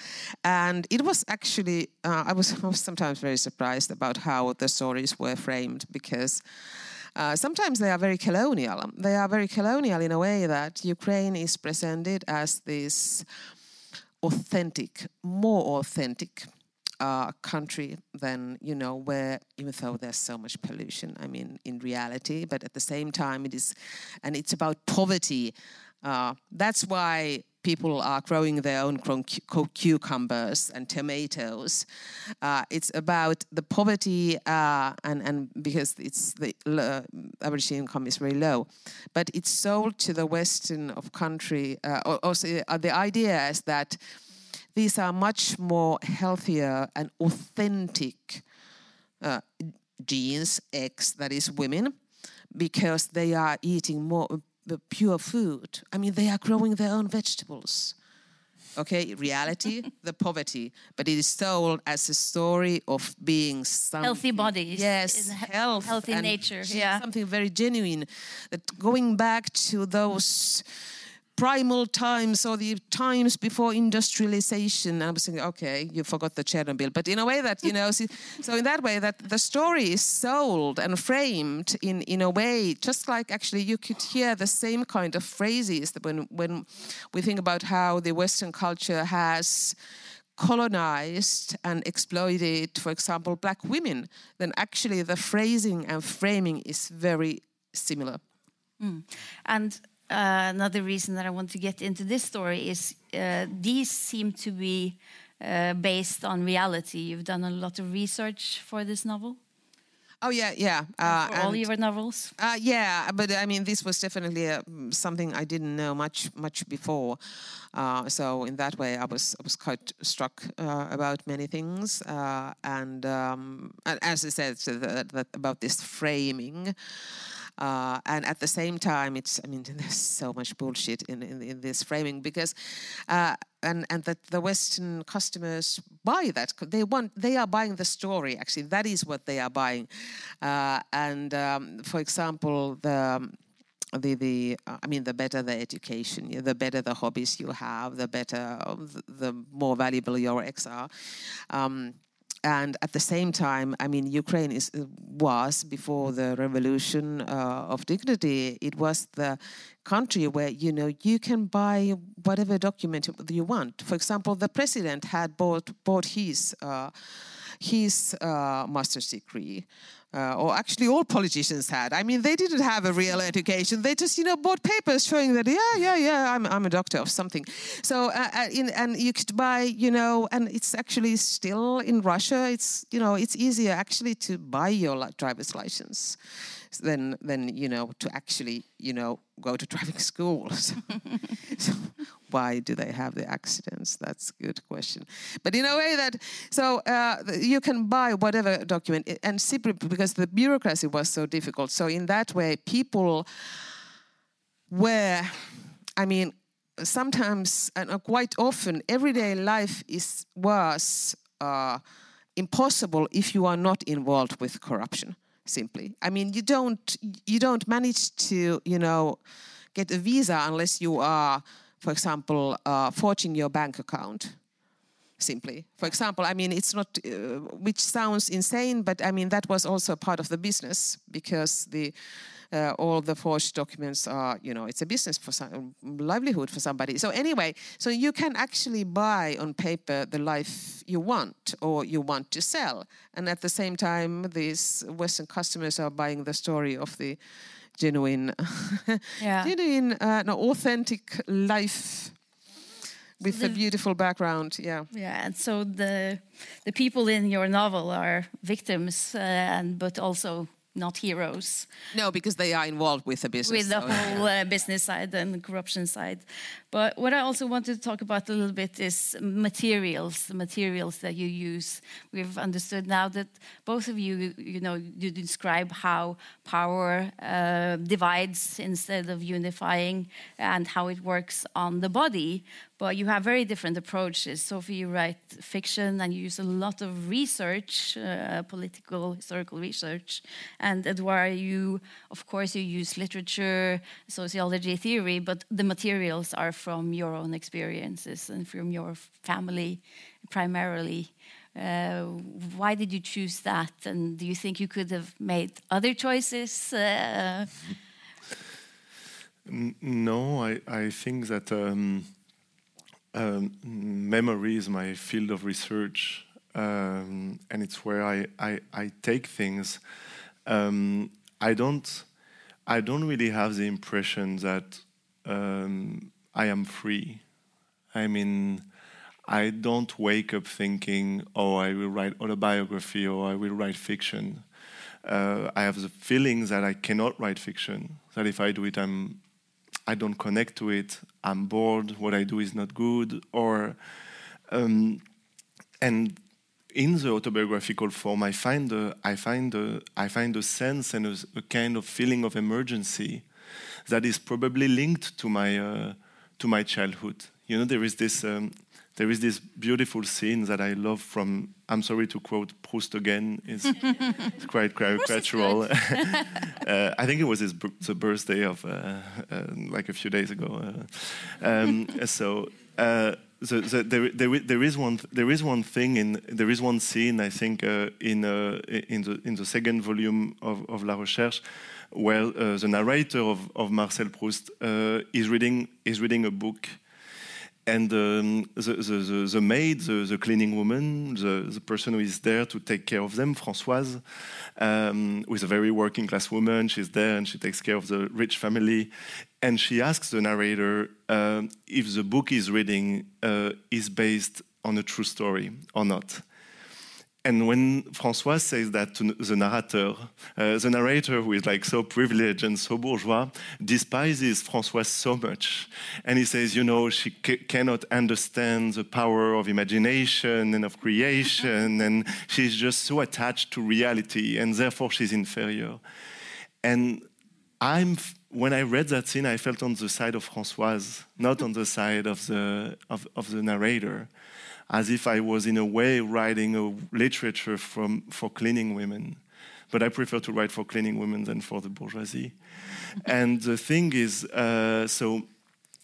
And it was actually, uh, I, was, I was sometimes very surprised about how the stories were framed because. Uh, sometimes they are very colonial. They are very colonial in a way that Ukraine is presented as this authentic, more authentic uh, country than you know where even though there's so much pollution i mean in reality but at the same time it is and it's about poverty uh, that's why people are growing their own cucumbers and tomatoes. Uh, it's about the poverty uh, and, and because it's the uh, average income is very low, but it's sold to the western of country. Uh, also, uh, the idea is that these are much more healthier and authentic uh, genes, eggs, that is women, because they are eating more uh, pure food. I mean, they are growing their own vegetables. Okay, reality, the poverty, but it is told as a story of being some healthy bodies. Yes, health, healthy nature. Yeah, something very genuine. That going back to those primal times or the times before industrialization. I was thinking, okay, you forgot the Chernobyl, but in a way that you know, so in that way that the story is sold and framed in in a way, just like actually you could hear the same kind of phrases when when we think about how the Western culture has colonized and exploited, for example, black women, then actually the phrasing and framing is very similar. Mm. And uh, another reason that I want to get into this story is uh, these seem to be uh, based on reality. You've done a lot of research for this novel. Oh yeah, yeah. Uh, all your novels. Uh, yeah, but I mean, this was definitely uh, something I didn't know much much before. so in that way, I was I was quite struck about many things, and, um, and, as I said, so that, that about this framing. Uh, and at the same time, it's I mean there's so much bullshit in in, in this framing because uh, and and that the Western customers buy that they want they are buying the story actually that is what they are buying, uh, and um, for example the the the I mean the better the education, the better the hobbies you have, the better the, the more valuable your eggs are. Um, and at the same time, I mean, Ukraine is, was before the revolution uh, of dignity. It was the country where you know you can buy whatever document you want. For example, the president had bought bought his uh, his uh, master's degree uh, or actually all politicians had. I mean, they didn't have a real education. They just, you know, bought papers showing that, yeah, yeah, yeah, I'm, I'm a doctor of something. So, uh, uh, in, and you could buy, you know, and it's actually still in Russia. It's, you know, it's easier actually to buy your driver's license than than you know to actually you know go to driving school. so, so why do they have the accidents? That's a good question. But in a way that so uh, you can buy whatever document and simply because the bureaucracy was so difficult. So in that way, people were, I mean, sometimes and quite often, everyday life is was. Uh, impossible if you are not involved with corruption simply. I mean, you don't you don't manage to you know get a visa unless you are, for example, uh, forging your bank account. Simply, for example, I mean, it's not, uh, which sounds insane, but I mean that was also part of the business because the uh, all the forged documents are, you know, it's a business for some livelihood for somebody. So anyway, so you can actually buy on paper the life you want or you want to sell, and at the same time, these Western customers are buying the story of the genuine, yeah. genuine, uh, no, authentic life with the, a beautiful background. Yeah. Yeah, and so the the people in your novel are victims, uh, and but also not heroes. No, because they are involved with the business. With the so- whole uh, business side and the corruption side. But what I also wanted to talk about a little bit is materials, the materials that you use. We've understood now that both of you, you know, you describe how power uh, divides instead of unifying and how it works on the body. But you have very different approaches. Sofi, you write fiction and you use a lot of research, uh, political, historical research. And Edouard, you, of course, you use literature, sociology, theory, but the materials are from your own experiences and from your family primarily. Uh, why did you choose that? And do you think you could have made other choices? Uh, No, I, I think that um, um, memory is my field of research, um, and it's where I, I, I take things. Um, I don't I don't really have the impression that um, I am free. I mean, I don't wake up thinking, "Oh, I will write autobiography or I will write fiction." Uh, I have the feeling that I cannot write fiction. That if I do it, I'm I don't connect to it. I'm bored. What I do is not good. Or, um, and in the autobiographical form, I find a, I find a, I find a sense and a, a kind of feeling of emergency that is probably linked to my uh, to my childhood. You know, there is this um, there is this beautiful scene that I love from. I'm sorry to quote Proust again. It's, it's quite caricatural. uh, I think it was his the birthday of uh, uh, like a few days ago. Uh, um, so. Uh, the, the, there, there, there is one there is one thing in there is one scene I think uh, in uh, in the in the second volume of, of La Recherche where uh, the narrator of, of Marcel Proust uh, is reading is reading a book and um, the, the, the, the maid, the, the cleaning woman, the, the person who is there to take care of them, Françoise, um, who is a very working class woman, she's there and she takes care of the rich family. And she asks the narrator um, if the book he's reading uh, is based on a true story or not. And when Françoise says that to the narrator, uh, the narrator, who is like so privileged and so bourgeois, despises Françoise so much. And he says, you know, she ca- cannot understand the power of imagination and of creation, and she's just so attached to reality, and therefore she's inferior. And I'm when I read that scene, I felt on the side of Françoise, not on the side of the of, of the narrator, as if I was in a way writing a literature from for cleaning women. But I prefer to write for cleaning women than for the bourgeoisie. and the thing is, uh, so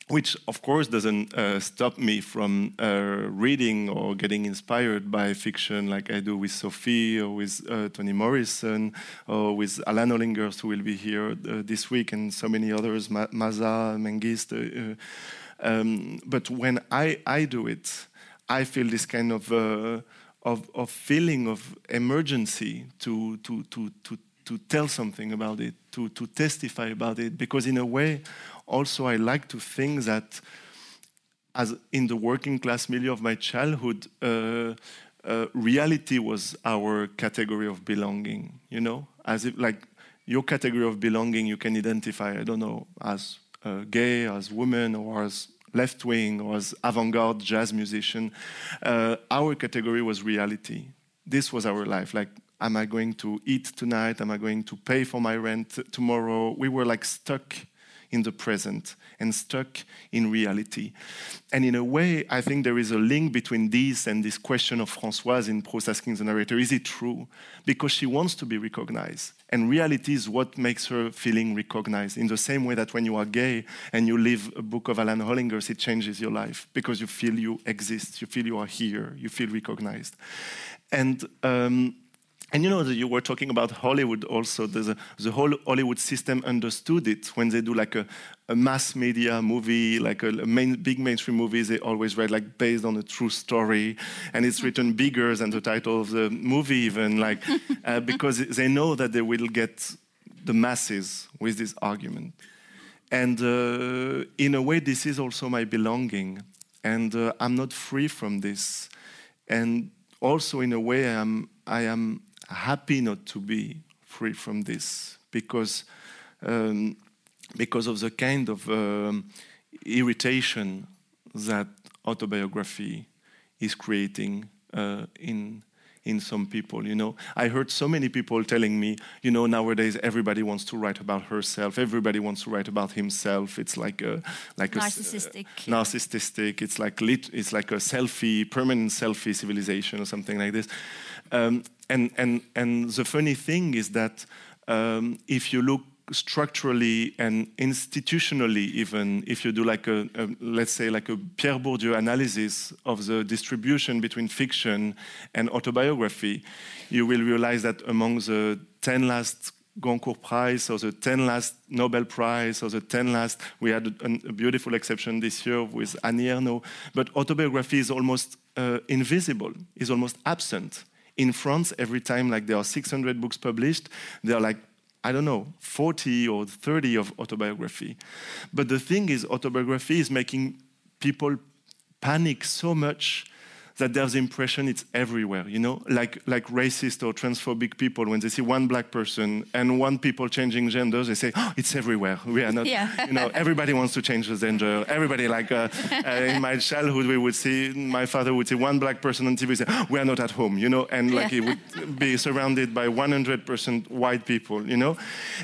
which of course doesn't uh, stop me from uh, reading or getting inspired by fiction like I do with Sofi or with uh, Toni Morrison or with Alan Hollinghurst who will be here uh, this week and so many others, Ma- Maaza, Mengiste. uh, um, but when I, I do it, I feel this kind of, uh, of, of feeling of emergency to, to, to, to, to tell something about it, to, to testify about it, because in a way, also I like to think that as in the working class milieu of my childhood, uh, uh, reality was our category of belonging, you know? As if, like, your category of belonging you can identify, I don't know, as uh, gay, as woman, or as left wing, or as avant garde jazz musician. Uh, our category was reality. This was our life. Like, am I going to eat tonight? Am I going to pay for my rent tomorrow? We were like stuck in the present and stuck in reality. And in a way, I think there is a link between this and this question of Françoise in Proust asking the narrator, is it true? Because she wants to be recognized. And reality is what makes her feeling recognized. In the same way that when you are gay and you leave a book of Alan Hollinghurst, it changes your life because you feel you exist, you feel you are here, you feel recognized. And um, and you know, that you were talking about Hollywood also. The, the whole Hollywood system understood it when they do like a, a mass media movie, like a, a main, big mainstream movie, They always write like based on a true story, and it's written bigger than the title of the movie, even like uh, because they know that they will get the masses with this argument. And uh, in a way, this is also my belonging, and uh, I'm not free from this. And also, in a way, I am I am happy not to be free from this because um, because of the kind of um, irritation that autobiography is creating uh, in in some people you know. I heard so many people telling me you know nowadays everybody wants to write about herself. Everybody wants to write about himself. It's like a like narcissistic. a uh, narcissistic. It's like lit, it's like a selfie permanent selfie civilization or something like this. Um, and and and the funny thing is that um, if you look structurally and institutionally even if you do like a, a, let's say like a Pierre Bourdieu analysis of the distribution between fiction and autobiography you will realize that among the 10 last Goncourt Prize or the 10 last Nobel Prize or the 10 last we had a, a beautiful exception this year with Annie Ernaux but autobiography is almost uh, invisible is almost absent. In France every time like there are 600 books published there are like I don't know, 40 or 30 of autobiography. But the thing is, autobiography is making people panic so much that there's the impression it's everywhere, you know, like like racist or transphobic people when they see one black person and one people changing genders, they say, oh, it's everywhere. We are not, yeah. you know, everybody wants to change the gender. Everybody, like uh, uh, in my childhood, we would see my father would see one black person on TV, say, oh, we are not at home, you know, and like yeah. he would be surrounded by 100% white people, you know,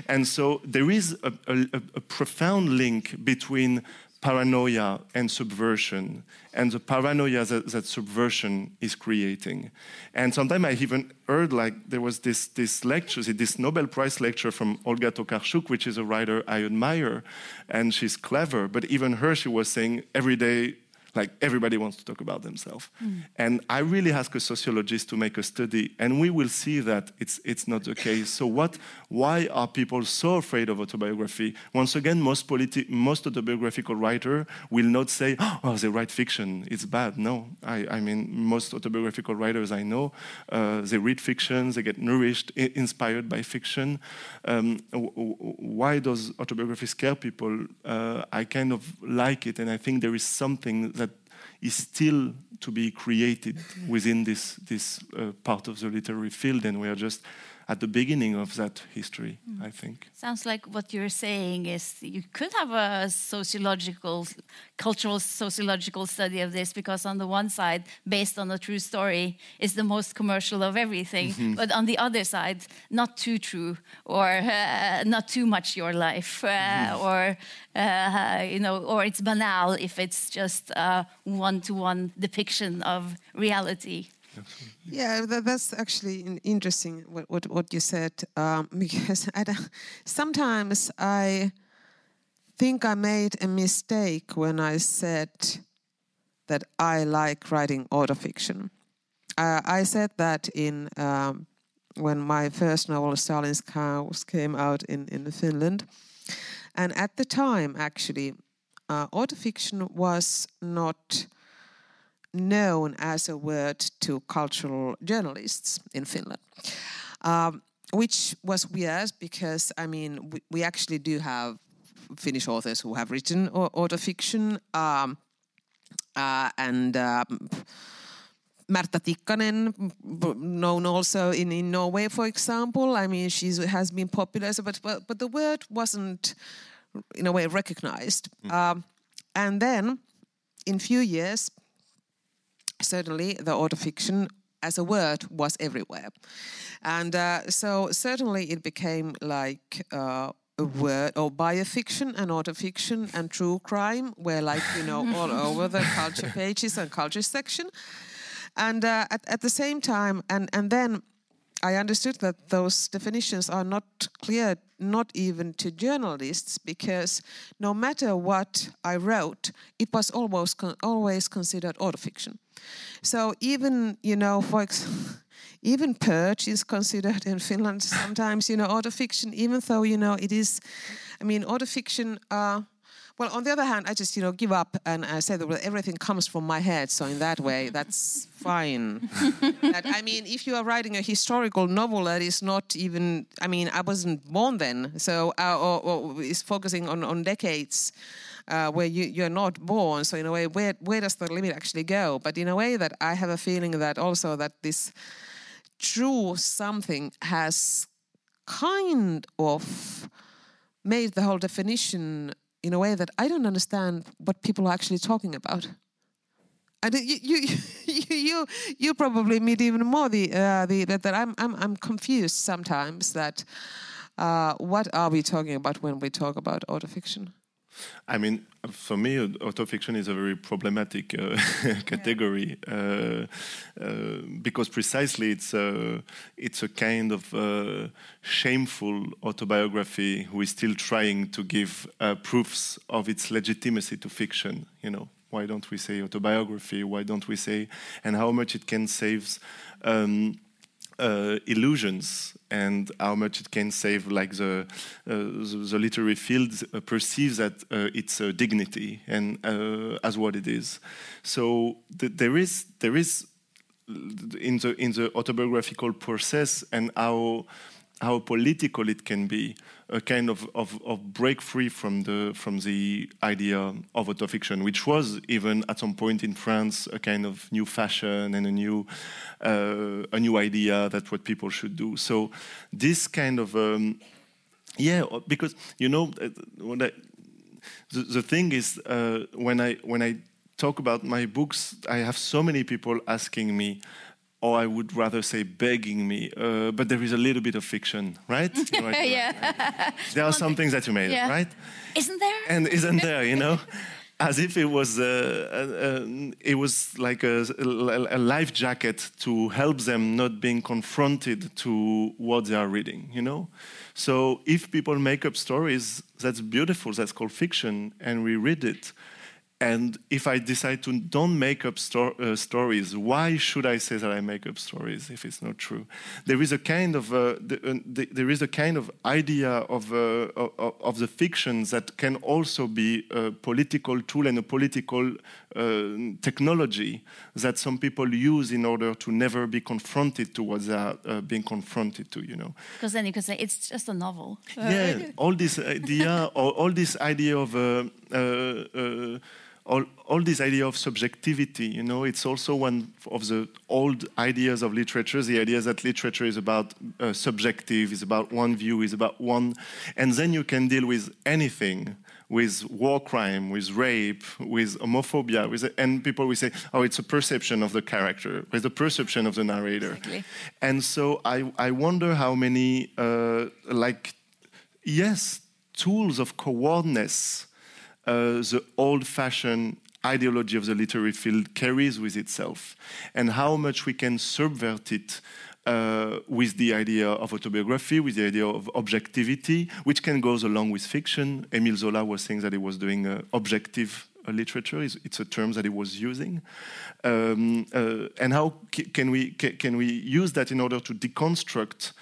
and so there is a, a, a profound link between paranoia and subversion, and the paranoia that, that subversion is creating. And sometimes I even heard like there was this, this lecture, this Nobel Prize lecture from Olga Tokarczuk, which is a writer I admire, and she's clever, but even her, she was saying every day like everybody wants to talk about themselves. Mm. And I really ask a sociologist to make a study, and we will see that it's, it's not the case. So, what, why are people so afraid of autobiography? Once again, most, politi- most autobiographical writer will not say, oh, they write fiction, it's bad. No, I, I mean, most autobiographical writers I know, uh, they read fiction, they get nourished, I- inspired by fiction. Um, w- w- why does autobiography scare people? Uh, I kind of like it, and I think there is something is still to be created within this, this uh, part of the literary field, and we are just at the beginning of that history, mm. I think. Sounds like what you're saying is you could have a sociological, cultural sociological study of this because on the one side, based on a true story, is the most commercial of everything, mm -hmm. but on the other side, not too true or uh, not too much your life, uh, mm or uh, you know, or it's banal if it's just a one-to-one depiction of reality. Yeah, that, that's actually interesting what, what, what you said um, because I sometimes I think I made a mistake when I said that I like writing autofiction. Uh, I said that in um, when my first novel Stalin's Cows came out in, in Finland. And at the time, actually, uh, autofiction was not known as a word to cultural journalists in Finland. Um, which was weird because, I mean, we, we, actually do have Finnish authors who have written autofiction. Um, uh, and um, Märta Tikkanen, known also in, in Norway, for example. I mean, she has been popular, but, but, but the word wasn't, in a way, recognized. Mm. Um, and then, in few years, certainly the autofiction as a word was everywhere. And uh, so certainly it became like uh, a word or biofiction and autofiction and true crime were like, you know, all over the culture pages and culture section. And uh, at, at the same time, and, and then I understood that those definitions are not clear, not even to journalists, because no matter what I wrote, it was almost con always considered autofiction. So even you know, for even Purge is considered in Finland sometimes you know autofiction, even though you know it is. I mean, autofiction. Uh, well, on the other hand, I just you know give up and I say that well, everything comes from my head. So in that way, that's fine. that, I mean, if you are writing a historical novel that is not even, I mean, I wasn't born then, so uh, or, or is focusing on on decades. Uh, where you, you're not born. So in a way, where where does the limit actually go? But in a way that I have a feeling that also that this true something has kind of made the whole definition in a way that I don't understand what people are actually talking about. And you, you, you, you, you probably meet even more the, uh, the that, that I'm, I'm, I'm confused sometimes that uh, what are we talking about when we talk about autofiction? I mean, for me, autofiction is a very problematic uh, category uh, uh, because precisely it's a, it's a kind of uh, shameful autobiography who is still trying to give uh, proofs of its legitimacy to fiction. You know, why don't we say autobiography? Why don't we say, and how much it can save. Um, uh, illusions and how much it can save like the uh, the, literary field uh, perceives that uh, it's a dignity and uh, as what it is. So th there is there is in the in the autobiographical process and how how political it can be, a kind of, of, of, break free from the, from the idea of autofiction, which was even at some point in France a kind of new fashion and a new, uh, a new idea that what people should do. So this kind of, um, yeah, because, you know, uh, what I, the, the thing is, uh, when, I, when I talk about my books, I have so many people asking me, or I would rather say begging me. Uh, but there is a little bit of fiction, right? right yeah. There are some things that you made, yeah. right? Isn't there? And isn't there, you know? As if it was uh, uh, it was like a, a, life jacket to help them not being confronted to what they are reading, you know. So if people make up stories, that's beautiful. That's called fiction, and we read it and if I decide to don't make up sto uh, stories, why should I say that I make up stories if it's not true? There is a kind of uh, the, uh, the, there is a kind of idea of, uh, of, of the fictions that can also be a political tool and a political uh, technology that some people use in order to never be confronted to what they are uh, being confronted to. You know, because then you can say it's just a novel. Yeah, all this idea, or all this idea of all, all this idea of subjectivity, you know, it's also one of the old ideas of literature, the idea that literature is about uh, subjective, is about one view, is about one, and then you can deal with anything, with war crime, with rape, with homophobia, with, and people will say, oh, it's a perception of the character, it's a perception of the narrator. Exactly. And so I, I wonder how many, uh, like, yes, tools of cowardice uh, the old-fashioned ideology of the literary field carries with itself, and how much we can subvert it uh, with the idea of autobiography, with the idea of objectivity, which can go along with fiction. Emile Zola was saying that he was doing uh, objective uh, literature. It's a term that he was using. Um, uh, and how can we, can we use that in order to deconstruct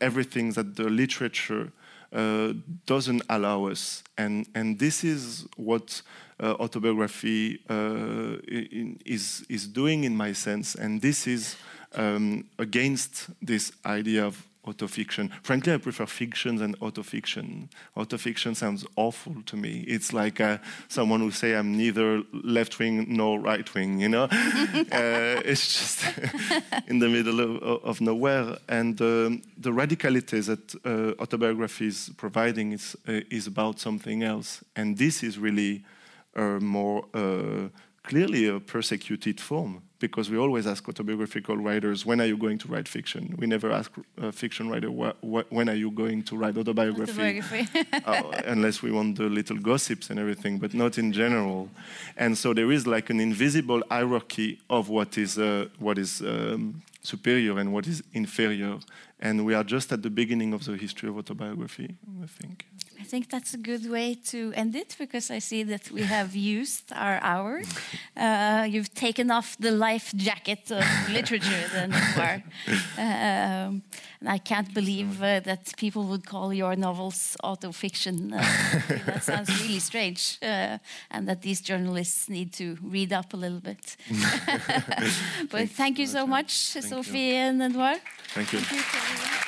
everything that the literature uh, doesn't allow us. And, and this is what uh, autobiography uh, in, is, is doing in my sense. And this is um, against this idea of autofiction. Frankly, I prefer fiction than autofiction. Autofiction sounds awful to me. It's like uh, someone who say I'm neither left wing nor right wing. You know, uh, it's just in the middle of, of nowhere. And um, the radicality that uh, autobiography is providing is uh, is about something else. And this is really more uh, clearly a persecuted form because we always ask autobiographical writers, when are you going to write fiction? We never ask a fiction writer, wh wh when are you going to write autobiography? autobiography. uh, unless we want the little gossips and everything, but not in general. And so there is like an invisible hierarchy of what is, uh, what is um, superior and what is inferior. And we are just at the beginning of the history of autobiography, I think. I think that's a good way to end it because I see that we have used our hour. Uh, you've taken off the life jacket of literature, then, um, and I can't believe uh, that people would call your novels autofiction. Uh, that sounds really strange, uh, and that these journalists need to read up a little bit. but thank, thank you so much, Sofi and Edouard. Thank you. Thank you